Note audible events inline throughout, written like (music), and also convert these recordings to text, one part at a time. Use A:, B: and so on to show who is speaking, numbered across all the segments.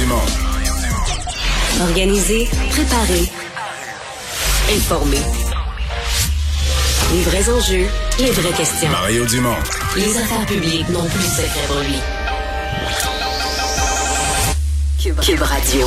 A: Dumont.
B: Organiser, préparer, informer. Les vrais enjeux, les vraies questions.
A: Mario Dumont.
B: Les affaires publiques n'ont plus de secret pour lui. Cube Radio.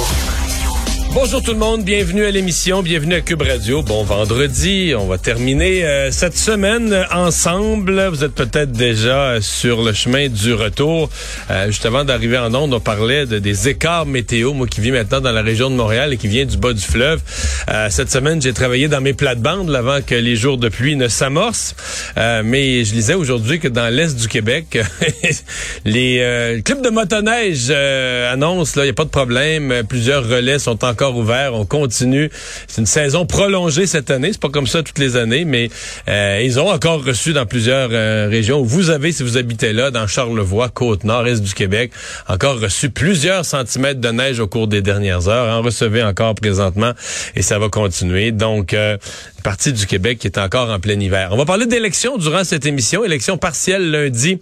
C: Bonjour tout le monde, bienvenue à l'émission, bienvenue à Cube Radio. Bon vendredi, on va terminer euh, cette semaine ensemble. Vous êtes peut-être déjà sur le chemin du retour. Euh, juste avant d'arriver en onde, on parlait de, des écarts météo. Moi qui vis maintenant dans la région de Montréal et qui vient du bas du fleuve. Euh, cette semaine, j'ai travaillé dans mes plates-bandes avant que les jours de pluie ne s'amorcent. mais je lisais aujourd'hui que dans l'est du Québec, (laughs) les clubs de motoneige annoncent, il n'y a pas de problème, plusieurs relais sont encore ouvert. On continue. C'est une saison prolongée cette année. C'est pas comme ça toutes les années, mais euh, ils ont encore reçu dans plusieurs euh, régions vous avez, si vous habitez là, dans Charlevoix, Côte-Nord, Est du Québec, encore reçu plusieurs centimètres de neige au cours des dernières heures. En recevez encore présentement et ça va continuer. Donc, euh, partie du Québec qui est encore en plein hiver. On va parler d'élections durant cette émission. Élection partielle lundi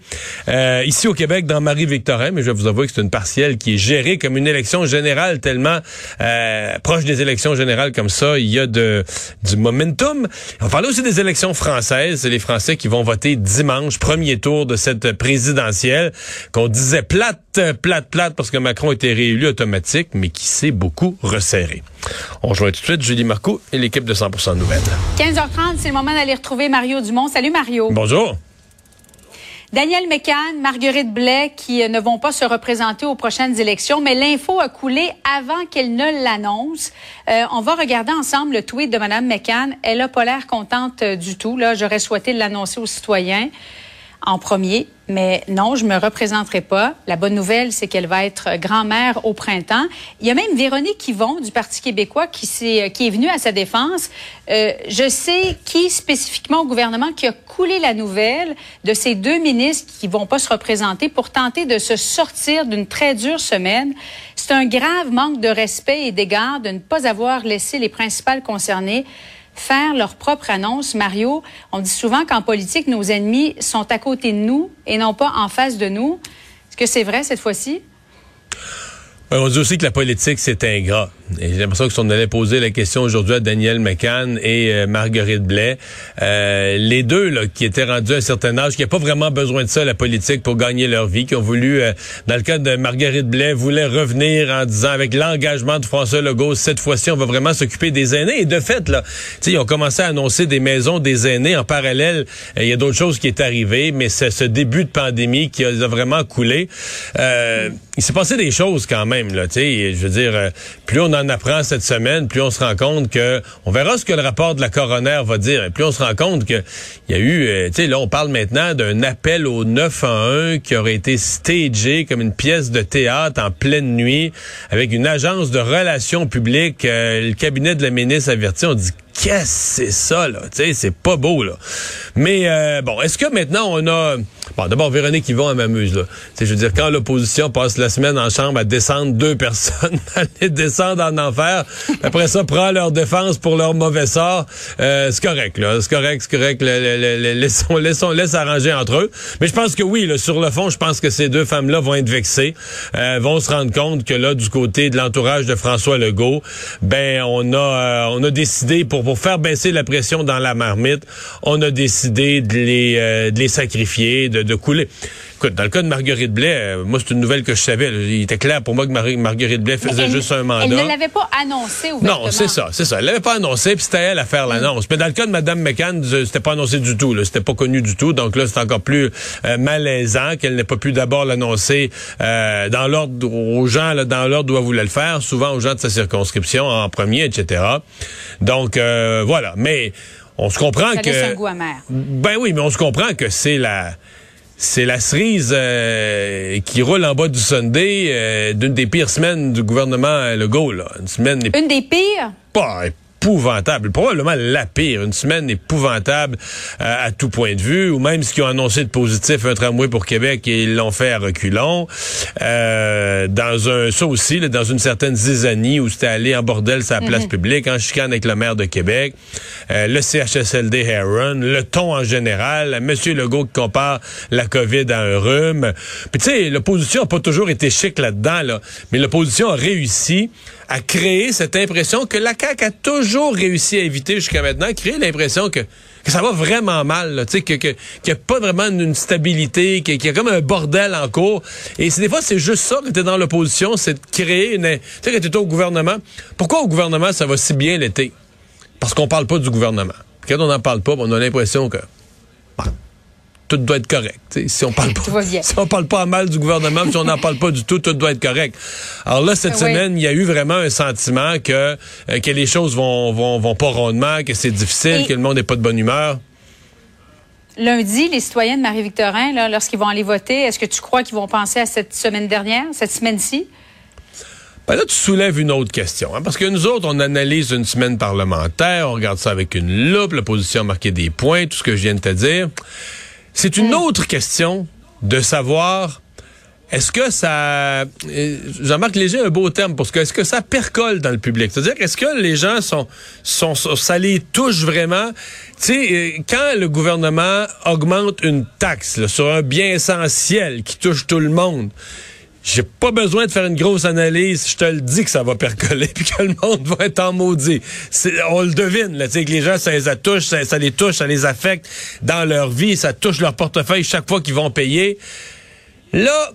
C: euh, ici au Québec dans Marie-Victorin, mais je vais vous avouer que c'est une partielle qui est gérée comme une élection générale tellement euh, proche des élections générales comme ça, il y a de du momentum. On va parler aussi des élections françaises. C'est les Français qui vont voter dimanche, premier tour de cette présidentielle qu'on disait plate, plate, plate parce que Macron était réélu automatique, mais qui s'est beaucoup resserré. On rejoint tout de suite Julie Marco et l'équipe de 100% Nouvelles.
D: 15h30, c'est le moment d'aller retrouver Mario Dumont. Salut Mario.
C: Bonjour.
D: Daniel Mécan, Marguerite Blais qui euh, ne vont pas se représenter aux prochaines élections, mais l'info a coulé avant qu'elle ne l'annonce. Euh, on va regarder ensemble le tweet de Mme Mécan. Elle a pas l'air contente euh, du tout. Là, j'aurais souhaité l'annoncer aux citoyens en premier. Mais non, je me représenterai pas. La bonne nouvelle, c'est qu'elle va être grand-mère au printemps. Il y a même Véronique Yvon du Parti québécois qui, est, qui est venue à sa défense. Euh, je sais qui spécifiquement au gouvernement qui a coulé la nouvelle de ces deux ministres qui vont pas se représenter pour tenter de se sortir d'une très dure semaine. C'est un grave manque de respect et d'égard de ne pas avoir laissé les principales concernées faire leur propre annonce. Mario, on dit souvent qu'en politique, nos ennemis sont à côté de nous et non pas en face de nous. Est-ce que c'est vrai cette fois-ci?
C: On dit aussi que la politique, c'est ingrat. J'ai l'impression que si on allait poser la question aujourd'hui à Daniel McCann et euh, Marguerite Blais, euh, les deux là, qui étaient rendus à un certain âge, qui n'ont pas vraiment besoin de ça, la politique, pour gagner leur vie, qui ont voulu, euh, dans le cas de Marguerite Blais, voulaient revenir en disant, avec l'engagement de François Legault, cette fois-ci, on va vraiment s'occuper des aînés. Et de fait, là, ils ont commencé à annoncer des maisons des aînés. En parallèle, il y a d'autres choses qui est arrivé, mais c'est ce début de pandémie qui a, vraiment coulé. il s'est passé des choses quand même. Je veux dire, plus on en apprend cette semaine, plus on se rend compte que, on verra ce que le rapport de la coroner va dire, et plus on se rend compte que il y a eu, euh, tu sais, là on parle maintenant d'un appel au 911 qui aurait été stagé comme une pièce de théâtre en pleine nuit avec une agence de relations publiques. Euh, le cabinet de la ministre averti, on dit qu'est-ce c'est ça là, tu sais, c'est pas beau là. Mais euh, bon, est-ce que maintenant on a Bon, d'abord, Véronique Yvon, elle m'amuse, là. je veux dire, quand l'opposition passe la semaine en chambre à descendre deux (laughs) personnes, à les descendre en enfer, après ça, prend leur défense pour leur mauvais sort, euh, c'est correct, là. C'est correct, c'est correct. laissons, laissons, laisse arranger entre eux. Mais je pense que oui, là, sur le fond, je pense que ces deux femmes-là vont être vexées, euh, vont se rendre compte que là, du côté de l'entourage de François Legault, ben, on a, euh, on a décidé, pour, pour faire baisser la pression dans la marmite, on a décidé de les, euh, de les sacrifier, de de, couler. Écoute, dans le cas de Marguerite Blais, euh, moi, c'est une nouvelle que je savais. Il était clair pour moi que Marguerite Blais faisait juste un mandat.
D: Elle ne l'avait pas annoncé ouvertement.
C: Non, c'est ça, c'est ça. Elle l'avait pas annoncé, puis c'était elle à faire l'annonce. Mais dans le cas de Mme McCann, c'était pas annoncé du tout. C'était pas connu du tout. Donc là, c'est encore plus euh, malaisant qu'elle n'ait pas pu d'abord l'annoncer euh, dans l'ordre aux gens, là, dans l'ordre où elle voulait le faire, souvent aux gens de sa circonscription en premier, etc. Donc voilà. Mais on se comprend
D: ça
C: que.
D: un goût amer.
C: Ben oui, mais on se comprend que c'est la c'est la cerise euh, qui roule en bas du Sunday euh, d'une des pires semaines du gouvernement Legault. Là. Une, semaine
D: Une des pires?
C: Pas, épouvantable, probablement la pire, une semaine épouvantable euh, à tout point de vue, ou même ce qu'ils ont annoncé de positif, un tramway pour Québec, et ils l'ont fait à reculons. Euh, dans un, ça aussi, dans une certaine zizanie où c'était allé en bordel sa place mhm. publique, en chicane avec le maire de Québec, euh, le CHSLD Heron, le ton en général, Monsieur Legault qui compare la COVID à un rhume. Puis tu sais, l'opposition n'a pas toujours été chic là-dedans, là, mais l'opposition a réussi à créer cette impression que la CAQ a toujours réussi à éviter jusqu'à maintenant, créer l'impression que, ça va vraiment mal, tu sais, qu'il n'y a pas vraiment une stabilité, qu'il y a comme un bordel en cours. Et des fois, c'est juste ça que tu es dans l'opposition, c'est de créer une... Tu sais, quand tu es au gouvernement, pourquoi au gouvernement ça va si bien l'été? Parce qu'on parle pas du gouvernement. Quand on n'en parle pas, on a l'impression que tout doit être correct. (laughs) si on parle pas, si on parle pas mal du gouvernement, si on n'en parle pas du tout, tout doit être correct. Alors là, cette semaine, il y a eu vraiment un sentiment que euh, que les choses vont, vont vont pas rondement, que c'est difficile, que le monde n'est pas de bonne humeur.
D: Lundi, les citoyens de Marie-Victorin, lorsqu'ils vont aller voter, est-ce que tu crois qu'ils vont penser à cette semaine dernière, cette semaine-ci?
C: Ben là, tu soulèves une autre question. Hein, parce que nous autres, on analyse une semaine parlementaire, on regarde ça avec une loupe, l'opposition a marqué des points, tout ce que je viens de te dire. C'est une autre question de savoir est-ce que ça... Euh, Jean-Marc Léger a un beau terme parce que est-ce que ça percole dans le public? C'est-à-dire, est-ce que les gens sont, sont, ça les touche vraiment? Tu sais, euh, quand le gouvernement augmente une taxe sur un bien essentiel qui touche tout le monde, j'ai pas besoin de faire une grosse analyse. Je te le dis que ça va percoler (laughs) puis que le monde va être en maudit. On le devine, là, que les gens, ça les touche, ça, les touche, ça les affecte dans leur vie, ça touche leur portefeuille chaque fois qu'ils vont payer. Là,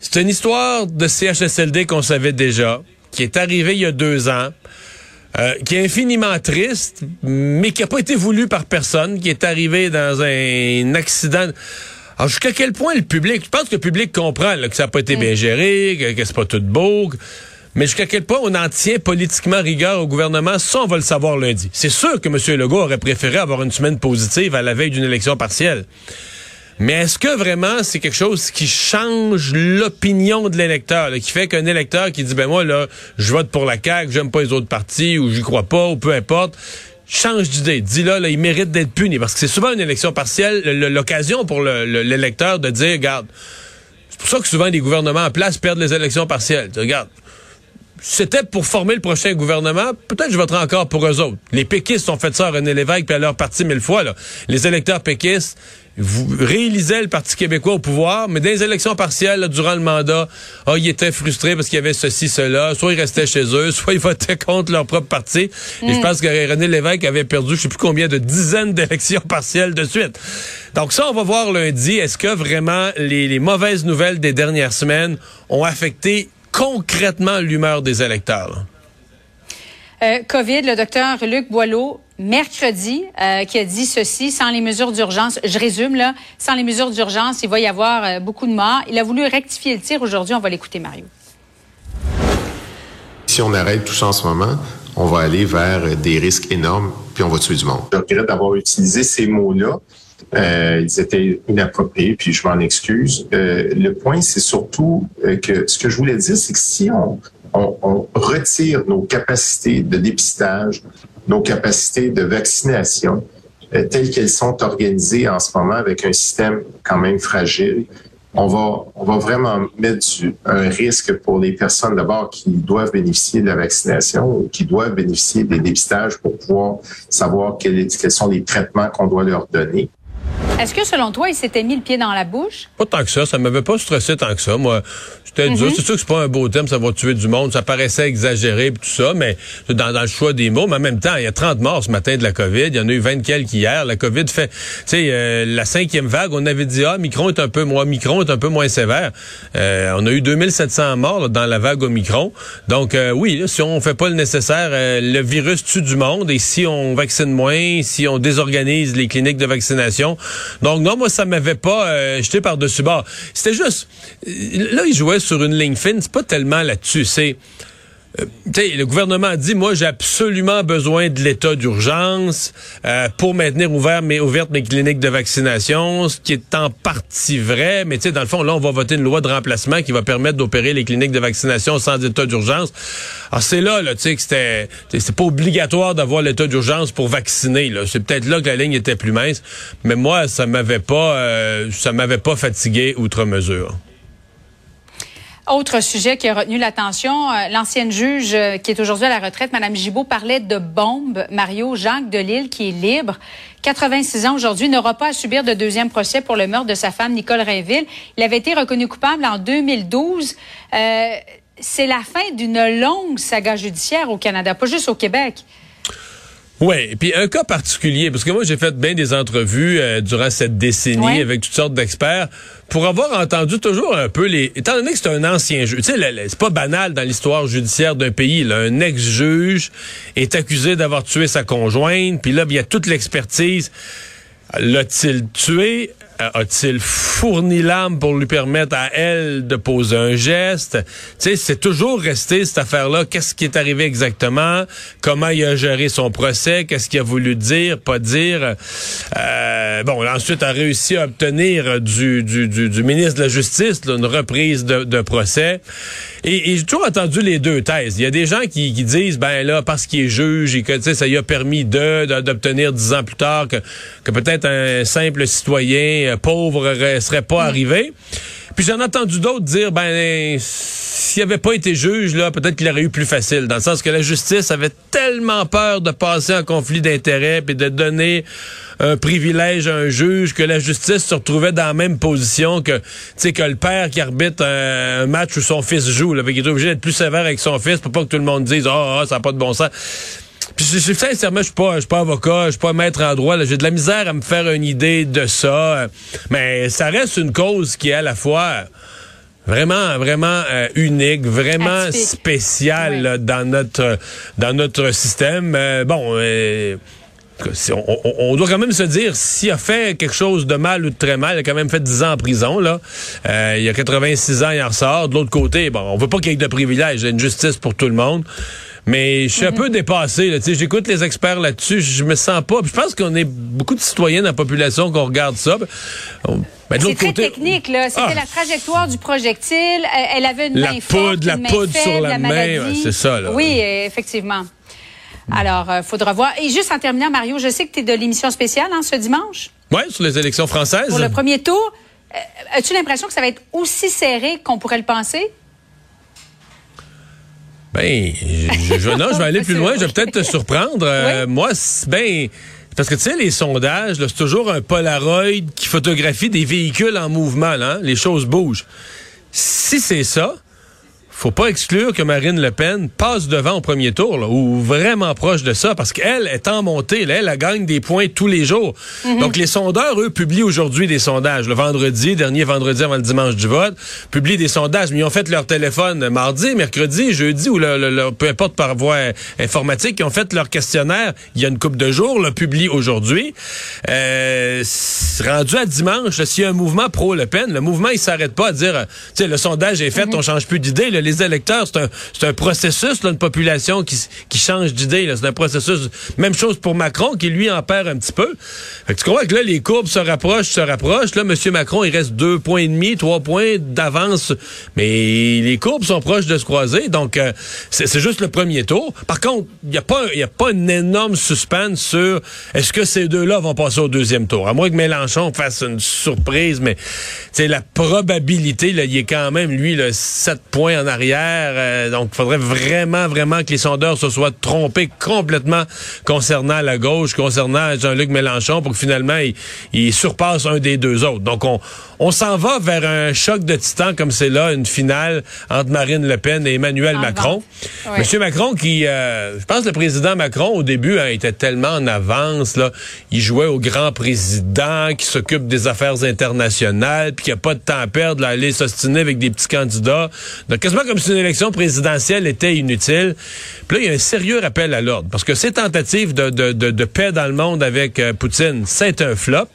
C: c'est une histoire de CHSLD qu'on savait déjà, qui est arrivée il y a deux ans. Euh, qui est infiniment triste, mais qui n'a pas été voulu par personne, qui est arrivé dans un accident. Alors, jusqu'à quel point le public, je pense que le public comprend que ça n'a pas été bien mm. géré, que, c'est pas tout beau, mais jusqu'à quel point on en tient politiquement rigueur au gouvernement, ça, on va le savoir lundi. C'est sûr que M. Legault aurait préféré avoir une semaine positive à la veille d'une élection partielle. Mais est-ce que vraiment c'est quelque chose qui change l'opinion de l'électeur, qui fait qu'un électeur qui dit ben moi là, je vote pour la CAQ, j'aime pas les autres partis ou j'y crois pas ou peu importe, change d'idée. Dis là, là, il mérite d'être puni. Parce que c'est souvent une élection partielle, l'occasion pour l'électeur de dire, regarde, c'est pour ça que souvent les gouvernements en place perdent les élections partielles. regarde, c'était pour former le prochain gouvernement, peut-être je voterai encore pour eux autres. Les péquistes ont fait ça à René Lévesque puis à leur parti mille fois. Là. Les électeurs péquistes, vous le Parti québécois au pouvoir, mais dans les élections partielles, durant le mandat, oh, ils étaient frustrés parce qu'il y avait ceci, cela. Soit ils restaient chez eux, (laughs) soit ils votaient contre leur propre parti. Et je mm. pense que René Lévesque avait perdu, je sais plus combien de dizaines d'élections (laughs) partielles de suite. Donc ça, on va voir lundi. Est-ce que vraiment les, les mauvaises nouvelles des dernières semaines ont affecté concrètement l'humeur des électeurs?
D: Euh, COVID, le docteur Luc Boileau, mercredi, euh, qui a dit ceci, sans les mesures d'urgence, je résume là, sans les mesures d'urgence, il va y avoir euh, beaucoup de morts. Il a voulu rectifier le tir aujourd'hui. On va l'écouter, Mario.
A: Si on arrête tout ça en ce moment, on va aller vers des risques énormes, puis on va tuer du monde. Je regrette d'avoir utilisé ces mots-là. Euh, ils étaient inappropriés, puis je m'en excuse. Euh, le point, c'est surtout euh, que ce que je voulais dire, c'est que si on, on, retire nos capacités de dépistage, nos capacités de vaccination, telles qu'elles sont organisées en ce moment avec un système quand même fragile, on va, on va vraiment mettre un risque pour les personnes d'abord qui doivent bénéficier de la vaccination ou qui doivent bénéficier des dépistages pour pouvoir savoir quels sont les traitements qu'on doit leur donner.
D: Est-ce que selon toi, il s'était mis le pied dans la bouche?
C: Pas tant que ça. Ça m'avait pas stressé tant que ça. Moi, c'était dur. Mhm. C'est sûr que c'est pas un beau thème, ça va tuer du monde. Ça paraissait exagéré et tout ça, mais dans, dans, le choix des mots. Mais en même temps, il y a 30 morts ce matin de la COVID. Il y en a eu 20 quelques hier. La COVID fait, tu sais, euh, la cinquième vague, on avait dit, ah, Micron est un peu moins, Micron est un peu moins sévère. Euh, on a eu 2700 morts dans la vague Omicron. Donc, euh, oui, si on fait pas le nécessaire, le virus tue du monde. Et si on vaccine moins, si on désorganise les cliniques de vaccination. Donc, non, moi, ça m'avait pas jeté par-dessus bord. C'était juste, là, il jouait sur une ligne fine, c'est pas tellement là-dessus. C'est euh, le gouvernement a dit, moi, j'ai absolument besoin de l'état d'urgence euh, pour maintenir ouvertes mes cliniques de vaccination, ce qui est en partie vrai. Mais dans le fond, là, on va voter une loi de remplacement qui va permettre d'opérer les cliniques de vaccination sans état d'urgence. Alors, c'est là, là tu sais, que c'était... C'est pas obligatoire d'avoir l'état d'urgence pour vacciner. C'est peut-être là que la ligne était plus mince. Mais moi, ça m'avait pas... Euh, ça m'avait pas fatigué outre mesure.
D: Autre sujet qui a retenu l'attention, euh, l'ancienne juge euh, qui est aujourd'hui à la retraite, Mme Gibault, parlait de bombe. Mario Jacques Delille, qui est libre, 86 ans aujourd'hui, n'aura pas à subir de deuxième procès pour le meurtre de sa femme, Nicole Rainville. Il avait été reconnu coupable en 2012. Euh, c'est la fin d'une longue saga judiciaire au Canada, pas juste au Québec.
C: Oui, et puis un cas particulier, parce que moi j'ai fait bien des entrevues euh, durant cette décennie avec toutes sortes d'experts, pour avoir entendu toujours un peu les... Étant donné que c'est un ancien juge, tu sais, c'est pas banal dans l'histoire judiciaire d'un pays, un ex-juge est accusé d'avoir tué sa conjointe, puis là, il y a toute l'expertise. L'a-t-il tué? Euh, a-t-il fourni l'âme pour lui permettre à elle de poser un geste? Tu sais, c'est toujours resté cette affaire-là. Qu'est-ce qui est arrivé exactement? Comment il a géré son procès? Qu'est-ce qu'il a voulu dire, pas dire? Euh, bon, ensuite, a réussi à obtenir du, du, du, ministre de la Justice une reprise de, procès. Et, j'ai toujours entendu les deux thèses. Il y a des gens qui, disent, ben là, parce qu'il est juge et que ça lui a permis d'obtenir dix ans plus tard que, que peut-être un simple citoyen euh, pauvre serait pas mm. arrivé. Puis j'en ai entendu d'autres dire, ben, s'il avait pas été juge, là, peut-être qu'il aurait eu plus facile, dans le sens que la justice avait tellement peur de passer en conflit d'intérêts et de donner un privilège à un juge que la justice se retrouvait dans la même position que, tu sais, que le père qui arbitre un, match où son fils joue, là, il est obligé d'être plus sévère avec son fils pour pas que tout le monde dise, ah, oh, ça n'a pas de bon sens. Puis je, sincèrement, je suis pas, je suis pas avocat, je suis pas maître en droit. J'ai de la misère à me faire une idée de ça. Mais ça reste une cause qui est à la fois vraiment vraiment euh, unique, vraiment spéciale dans notre dans notre système. Euh, bon. Euh, on, doit quand même se dire, s'il a fait quelque chose de mal ou de très mal, il a quand même fait 10 ans en prison, là. il y a 86 ans, il en ressort. De l'autre côté, bon, on veut pas qu'il y ait de privilèges, il y a une justice pour tout le monde. Mais je suis un peu dépassé. J'écoute les experts là-dessus. Je me sens pas. Je pense qu'on est beaucoup de citoyens dans la population qu'on regarde ça.
D: Ben, c'est très technique, là. C'était ah. la trajectoire du projectile. Elle avait une
C: la
D: main
C: poudre, la poudre sur la, main. c'est ça, là.
D: Oui, effectivement. Alors, il euh, faudra voir. Et juste en terminant, Mario, je sais que tu es de l'émission spéciale hein, ce dimanche?
C: Oui, sur les élections françaises.
D: Pour le premier tour. Euh, as-tu l'impression que ça va être aussi serré qu'on pourrait le penser?
C: Ben, je, non, je vais aller (laughs) plus loin. Je vais peut-être te surprendre. Euh, moi, ben, parce que tu sais, les sondages, c'est toujours un Polaroid qui photographie des véhicules en mouvement. Là, Les choses bougent. Si c'est ça, faut pas exclure que Marine Le Pen passe devant au premier tour, là, ou vraiment proche de ça, parce qu'elle est en montée. Là, elle, gagne des points tous les jours. Mhm. Donc, les sondeurs, eux, publient aujourd'hui des sondages. Le vendredi, dernier vendredi avant le dimanche du vote, publient des sondages. Mais ils ont fait leur téléphone mardi, mercredi, jeudi, ou le, peu importe par voie informatique. Ils ont fait leur questionnaire il y a une couple de jours, le publie aujourd'hui. Euh, rendu à dimanche, s'il y a un mouvement pro-Le Pen, le mouvement, il s'arrête pas à dire, tu sais, le sondage est fait, mhm. on change plus d'idée les électeurs, c'est un, un, processus, là, une population qui, qui change d'idée. C'est un processus. Même chose pour Macron, qui lui en perd un petit peu. Tu comprends que là, les courbes se rapprochent, se rapprochent. Là, M. Macron, il reste deux points et demi, trois points d'avance. Mais les courbes sont proches de se croiser. Donc, euh, c'est juste le premier tour. Par contre, il n'y a pas, il a pas un énorme suspense sur est-ce que ces deux-là vont passer au deuxième tour? À moins que Mélenchon fasse une surprise, mais c'est la probabilité, là, il est quand même, lui, le 7 points en arrière euh, donc, il faudrait vraiment, vraiment que les sondeurs se soient trompés complètement concernant la gauche, concernant Jean-Luc Mélenchon, pour que finalement, il, il, surpasse un des deux autres. Donc, on, on s'en va vers un choc de titans comme c'est là, une finale entre Marine Le Pen et Emmanuel Macron. Monsieur Macron qui, euh, je pense que le président Macron, au début, hein, était tellement en avance. Là, il jouait au grand président qui s'occupe des affaires internationales, puis qui a pas de temps à perdre, là, aller s'ostiner avec des petits candidats. Donc, quasiment comme si une élection présidentielle était inutile. Puis là, il y a un sérieux rappel à l'ordre, parce que ces tentatives de, de, de, paix dans le monde avec euh, Poutine, c'est un flop.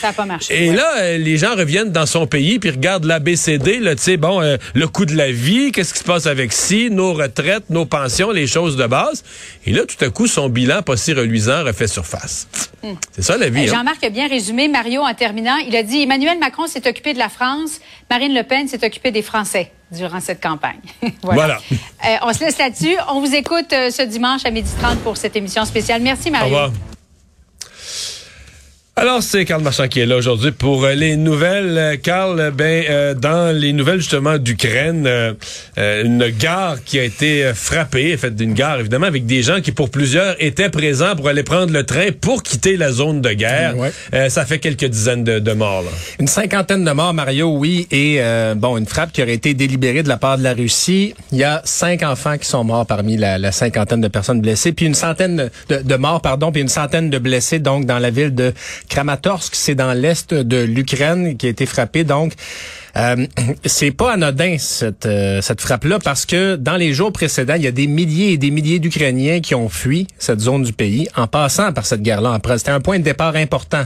D: Ça n'a pas marché.
C: Et là, euh, les gens reviennent dans son pays puis regardent l'ABCD, là, tu sais, bon, euh, le coût de la vie, qu'est-ce qui se passe avec ci, nos retraites, nos pensions, les choses de base. Et là, tout à coup, son bilan pas si reluisant refait surface.
D: Hmm.
C: C'est ça la vie.
D: Hein. Jean-Marc a bien résumé, Mario, en terminant. Il a dit Emmanuel Macron s'est occupé de la France, Marine Le Pen s'est occupée des Français durant cette campagne. (laughs)
C: voilà.
D: Euh, on se laisse là-dessus. On vous écoute ce dimanche à 12h30 pour cette émission spéciale. Merci, Mario.
C: Au revoir. Alors, c'est Carl Marchand qui est là aujourd'hui pour euh, les nouvelles. Carl, euh, ben, euh, dans les nouvelles justement d'Ukraine, une gare qui a été frappée, faite d'une gare évidemment, avec des gens qui pour plusieurs étaient présents pour aller prendre le train pour quitter la zone de guerre. ça fait quelques dizaines de, morts. Là.
E: Une cinquantaine de morts, Mario, oui, et bon, une frappe qui aurait été délibérée de la part de la Russie. Il y a cinq enfants qui sont morts parmi la, cinquantaine de personnes blessées, puis une centaine de, de morts, pardon, puis une centaine de blessés donc dans la ville de Kramatorsk, c'est dans l'est de l'Ukraine qui a été frappé. Donc, euh, (clears throat) c'est pas anodin cette, euh, cette frappe-là parce que dans les jours précédents, il y a des milliers et des milliers d'Ukrainiens qui ont fui cette zone du pays en passant par cette guerre-là. C'était un point de départ important.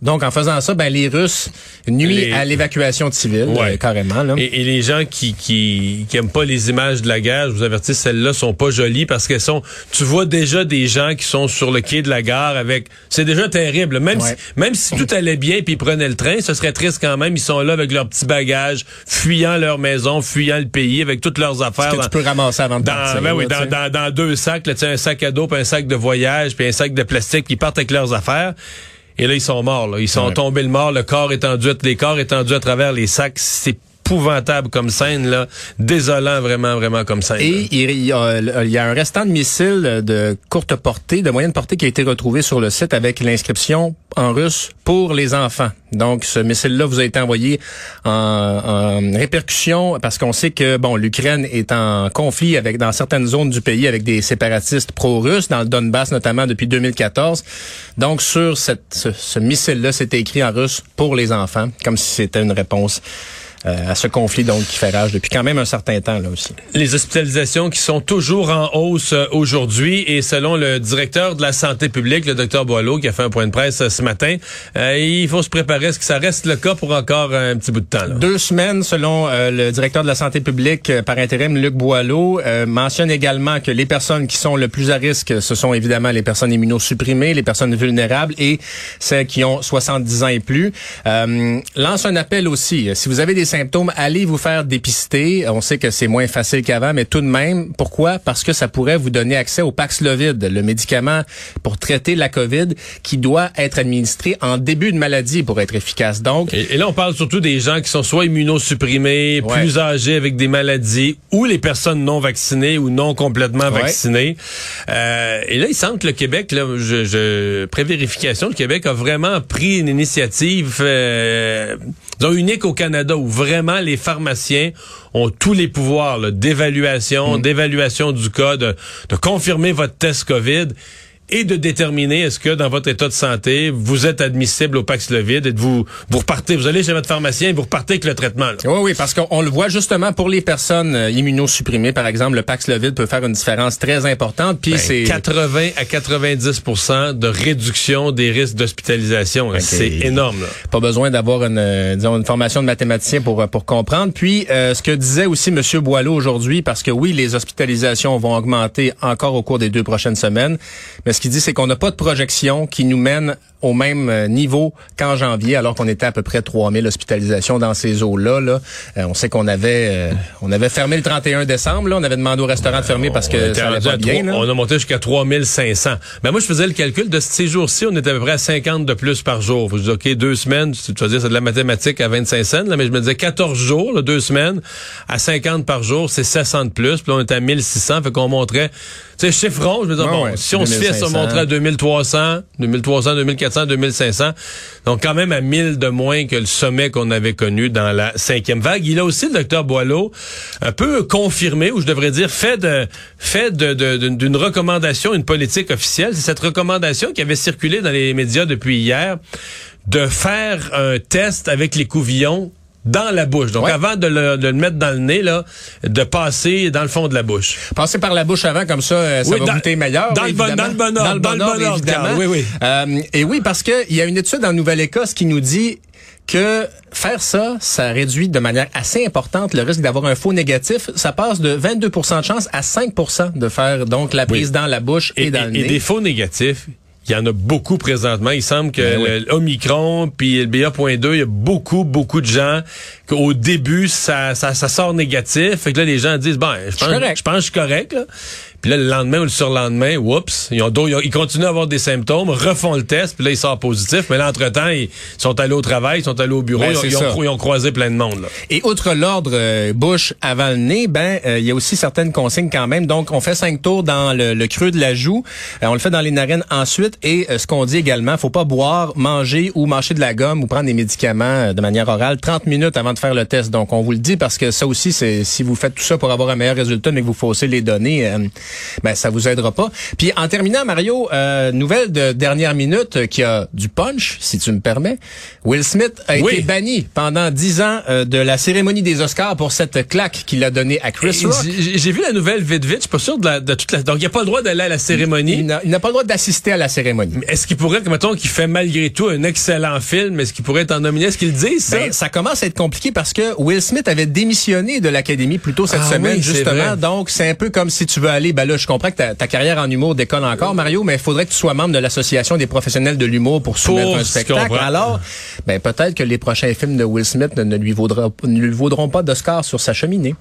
E: Donc, en faisant ça, ben, les Russes nuisent à l'évacuation de civils, euh, carrément. Là.
C: Et, les gens qui, qui, qui aiment pas les images de la guerre, je vous avertis, celles-là sont pas jolies parce qu'elles sont... Tu vois déjà des gens qui sont sur le quai de la gare avec... C'est déjà terrible. Même, si, même si tout allait bien puis ils prenaient le train, ce serait triste quand même. Ils sont là avec leurs petits bagages, fuyant leur maison, fuyant le pays, avec toutes leurs affaires.
E: Que tu peux ramasser avant de
C: dans,
E: partir.
C: Ben oui, dans, dans, dans, deux sacs, là, un sac à dos, puis un sac de voyage, puis un sac de plastique, ils partent avec leurs affaires. Et là, ils sont morts. Là. Ils sont tombés le mort, le corps étendu, les corps étendus à travers les sacs. C'est épouvantable comme scène, là. Désolant, vraiment, vraiment comme scène.
E: Et il y, a, il y, a, un restant de missile de courte portée, de moyenne portée qui a été retrouvé sur le site avec l'inscription en russe pour les enfants. Donc, ce missile-là vous a été envoyé en, en répercussion parce qu'on sait que, bon, l'Ukraine est en conflit avec, dans certaines zones du pays avec des séparatistes pro-russes, dans le Donbass notamment depuis 2014. Donc, sur cette, ce, ce missile-là, c'était écrit en russe pour les enfants, comme si c'était une réponse à ce conflit donc qui fait rage depuis quand même un certain temps là aussi.
C: Les hospitalisations qui sont toujours en hausse euh, aujourd'hui et selon le directeur de la santé publique, le docteur Boileau, qui a fait un point de presse euh, ce matin, il faut se préparer à ce que ça reste le cas pour encore un petit bout de temps. Là.
E: Deux semaines selon le directeur de la santé publique par intérim, Luc Boileau, mentionne également que les personnes qui sont le plus à risque, ce sont évidemment les personnes immunosupprimées, les personnes vulnérables et celles qui ont 70 ans et plus. lance un appel aussi. Si vous avez des symptômes, allez vous faire dépister. On sait que c'est moins facile qu'avant, mais tout de même, pourquoi? Parce que ça pourrait vous donner accès au Paxlovid, le médicament pour traiter la COVID qui doit être administré en début de maladie pour être efficace. Donc,
C: et, là, on parle surtout des gens qui sont soit immunosupprimés, plus âgés avec des maladies, ou les personnes non vaccinées ou non complètement vaccinées. Euh, et là, il semble que le Québec, là, je, je pré-vérification, le Québec a vraiment pris une initiative euh, unique au Canada où vraiment les pharmaciens ont tous les pouvoirs d'évaluation, mm. d'évaluation du cas, de, de confirmer votre test COVID et de déterminer est-ce que dans votre état de santé, vous êtes admissible au Paxlovid et de vous vous repartez, vous allez chez votre pharmacien et vous repartez avec le traitement.
E: Oui, oui, parce qu'on le voit justement pour les personnes euh, immunosupprimées, par exemple, le Paxlovid peut faire une différence très importante. Puis ben, c'est
C: 80 à 90% de réduction des risques d'hospitalisation. C'est énorme. Là.
E: Pas besoin d'avoir une, euh, disons, une formation de mathématicien pour euh, pour comprendre. Puis ce que disait aussi Monsieur Boileau aujourd'hui, parce que oui, les hospitalisations vont augmenter encore au cours des deux prochaines semaines, mais ce qu'il dit, c'est qu'on n'a pas de projection qui nous mène au même euh, niveau qu'en janvier, alors qu'on était à peu près 3000 hospitalisations dans ces eaux-là. Là. Euh, on sait qu'on avait euh, on avait fermé le 31 décembre. Là. On avait demandé au restaurant de fermer parce que ça allait pas bien.
C: On a monté jusqu'à 3500. Mais moi, je faisais le calcul de ces jours-ci, on était à peu près à 50 de plus par jour. Je dis, OK, deux semaines, tu vas dire, c'est de la mathématique à 25 cents, là, mais je me disais 14 jours, là, deux semaines, à 50 par jour, c'est 60 de plus. Puis là, on était à 1600, fait qu'on montrait c'est chiffron, je veux dire, bon, si on se fait, ça montrer à 2300, 2300, 2400, 2500. Donc, quand même à 1000 de moins que le sommet qu'on avait connu dans la cinquième vague. Il a aussi, le docteur Boileau, un peu confirmé, ou je devrais dire, fait de, fait de, d'une recommandation, une politique officielle. C'est cette recommandation qui avait circulé dans les médias depuis hier de faire un test avec les couvillons dans la bouche. Donc,
E: Ouais.
C: avant de le, de le mettre dans le nez, là, de passer dans le fond de la bouche.
E: Passez par la bouche avant, comme ça, euh, ça
C: Oui,
E: va
C: dans-
E: goûter meilleur.
C: dans le bon- dans le bon ordre,
E: Dans le bon ordre, évidemment.
C: Oui, oui.
E: Euh, et oui, parce que il y a une étude en Nouvelle-Écosse qui nous dit que faire ça, ça réduit de manière assez importante le risque d'avoir un faux négatif. Ça passe de 22 de chance à 5 de faire donc la prise
C: Oui.
E: dans la bouche et,
C: Et,
E: dans
C: et-
E: le
C: et
E: nez.
C: des faux négatifs. Il y en a beaucoup présentement. Il semble que
E: Ben oui.
C: le Omicron puis le BA.2, il y a beaucoup, beaucoup de gens qu'au début, ça, ça, ça sort négatif. Fait que là, les gens disent, ben, je pense, je pense que je suis correct. Là. Puis là, le lendemain ou le surlendemain, oups, ils, ont, ils, ont- ils continuent à avoir des symptômes, refont le test, puis là, ils sortent positif. Mais là, entre-temps, ils sont allés au travail, ils sont allés au bureau,
E: Ben,
C: ils, ont- ils ont, croisé plein de monde. Là.
E: Et outre l'ordre euh, bouche avant le nez, ben euh, il y a aussi certaines consignes quand même. Donc on fait cinq tours dans le, le creux de la joue, Euh, on le fait dans les narines ensuite et euh, ce qu'on dit également, faut pas boire, manger ou mâcher de la gomme ou prendre des médicaments euh, de manière orale 30 minutes avant de faire le test. Donc on vous le dit parce que ça aussi c'est si vous faites tout ça pour avoir un meilleur résultat mais que vous faussez les données, ben ça vous aidera pas. Puis en terminant Mario, euh, nouvelle de dernière minute euh, qui a du punch si tu me permets. Will Smith a
C: Oui.
E: été banni pendant 10 ans euh, de la cérémonie des Oscars pour cette claque qu'il a donnée à Chris
C: Et
E: Rock.
C: J'ai vu la nouvelle vite vite, je suis pas sûr de, la, de toute la... Donc, il a pas le droit d'aller à la cérémonie.
E: Il n'a pas le droit d'assister à la cérémonie.
C: Est-ce qu'il pourrait, mettons, qu'il fait malgré tout un excellent film, est-ce qu'il pourrait être en nominé? Est-ce qu'il le dit, ça?
E: Ben, ça commence à être compliqué parce que Will Smith avait démissionné de l'Académie plus tôt cette
C: Ah
E: semaine,
C: oui,
E: justement. Donc, c'est un peu comme si tu veux aller, ben là, je comprends que ta, ta carrière en humour décolle encore, Mario, mais il faudrait que tu sois membre de l'Association des professionnels de l'humour pour soumettre un spectacle. Alors, ben, peut-être que les prochains films de Will Smith ne, ne lui, vaudra, ne lui vaudront pas d'Oscar sur sa cheminée.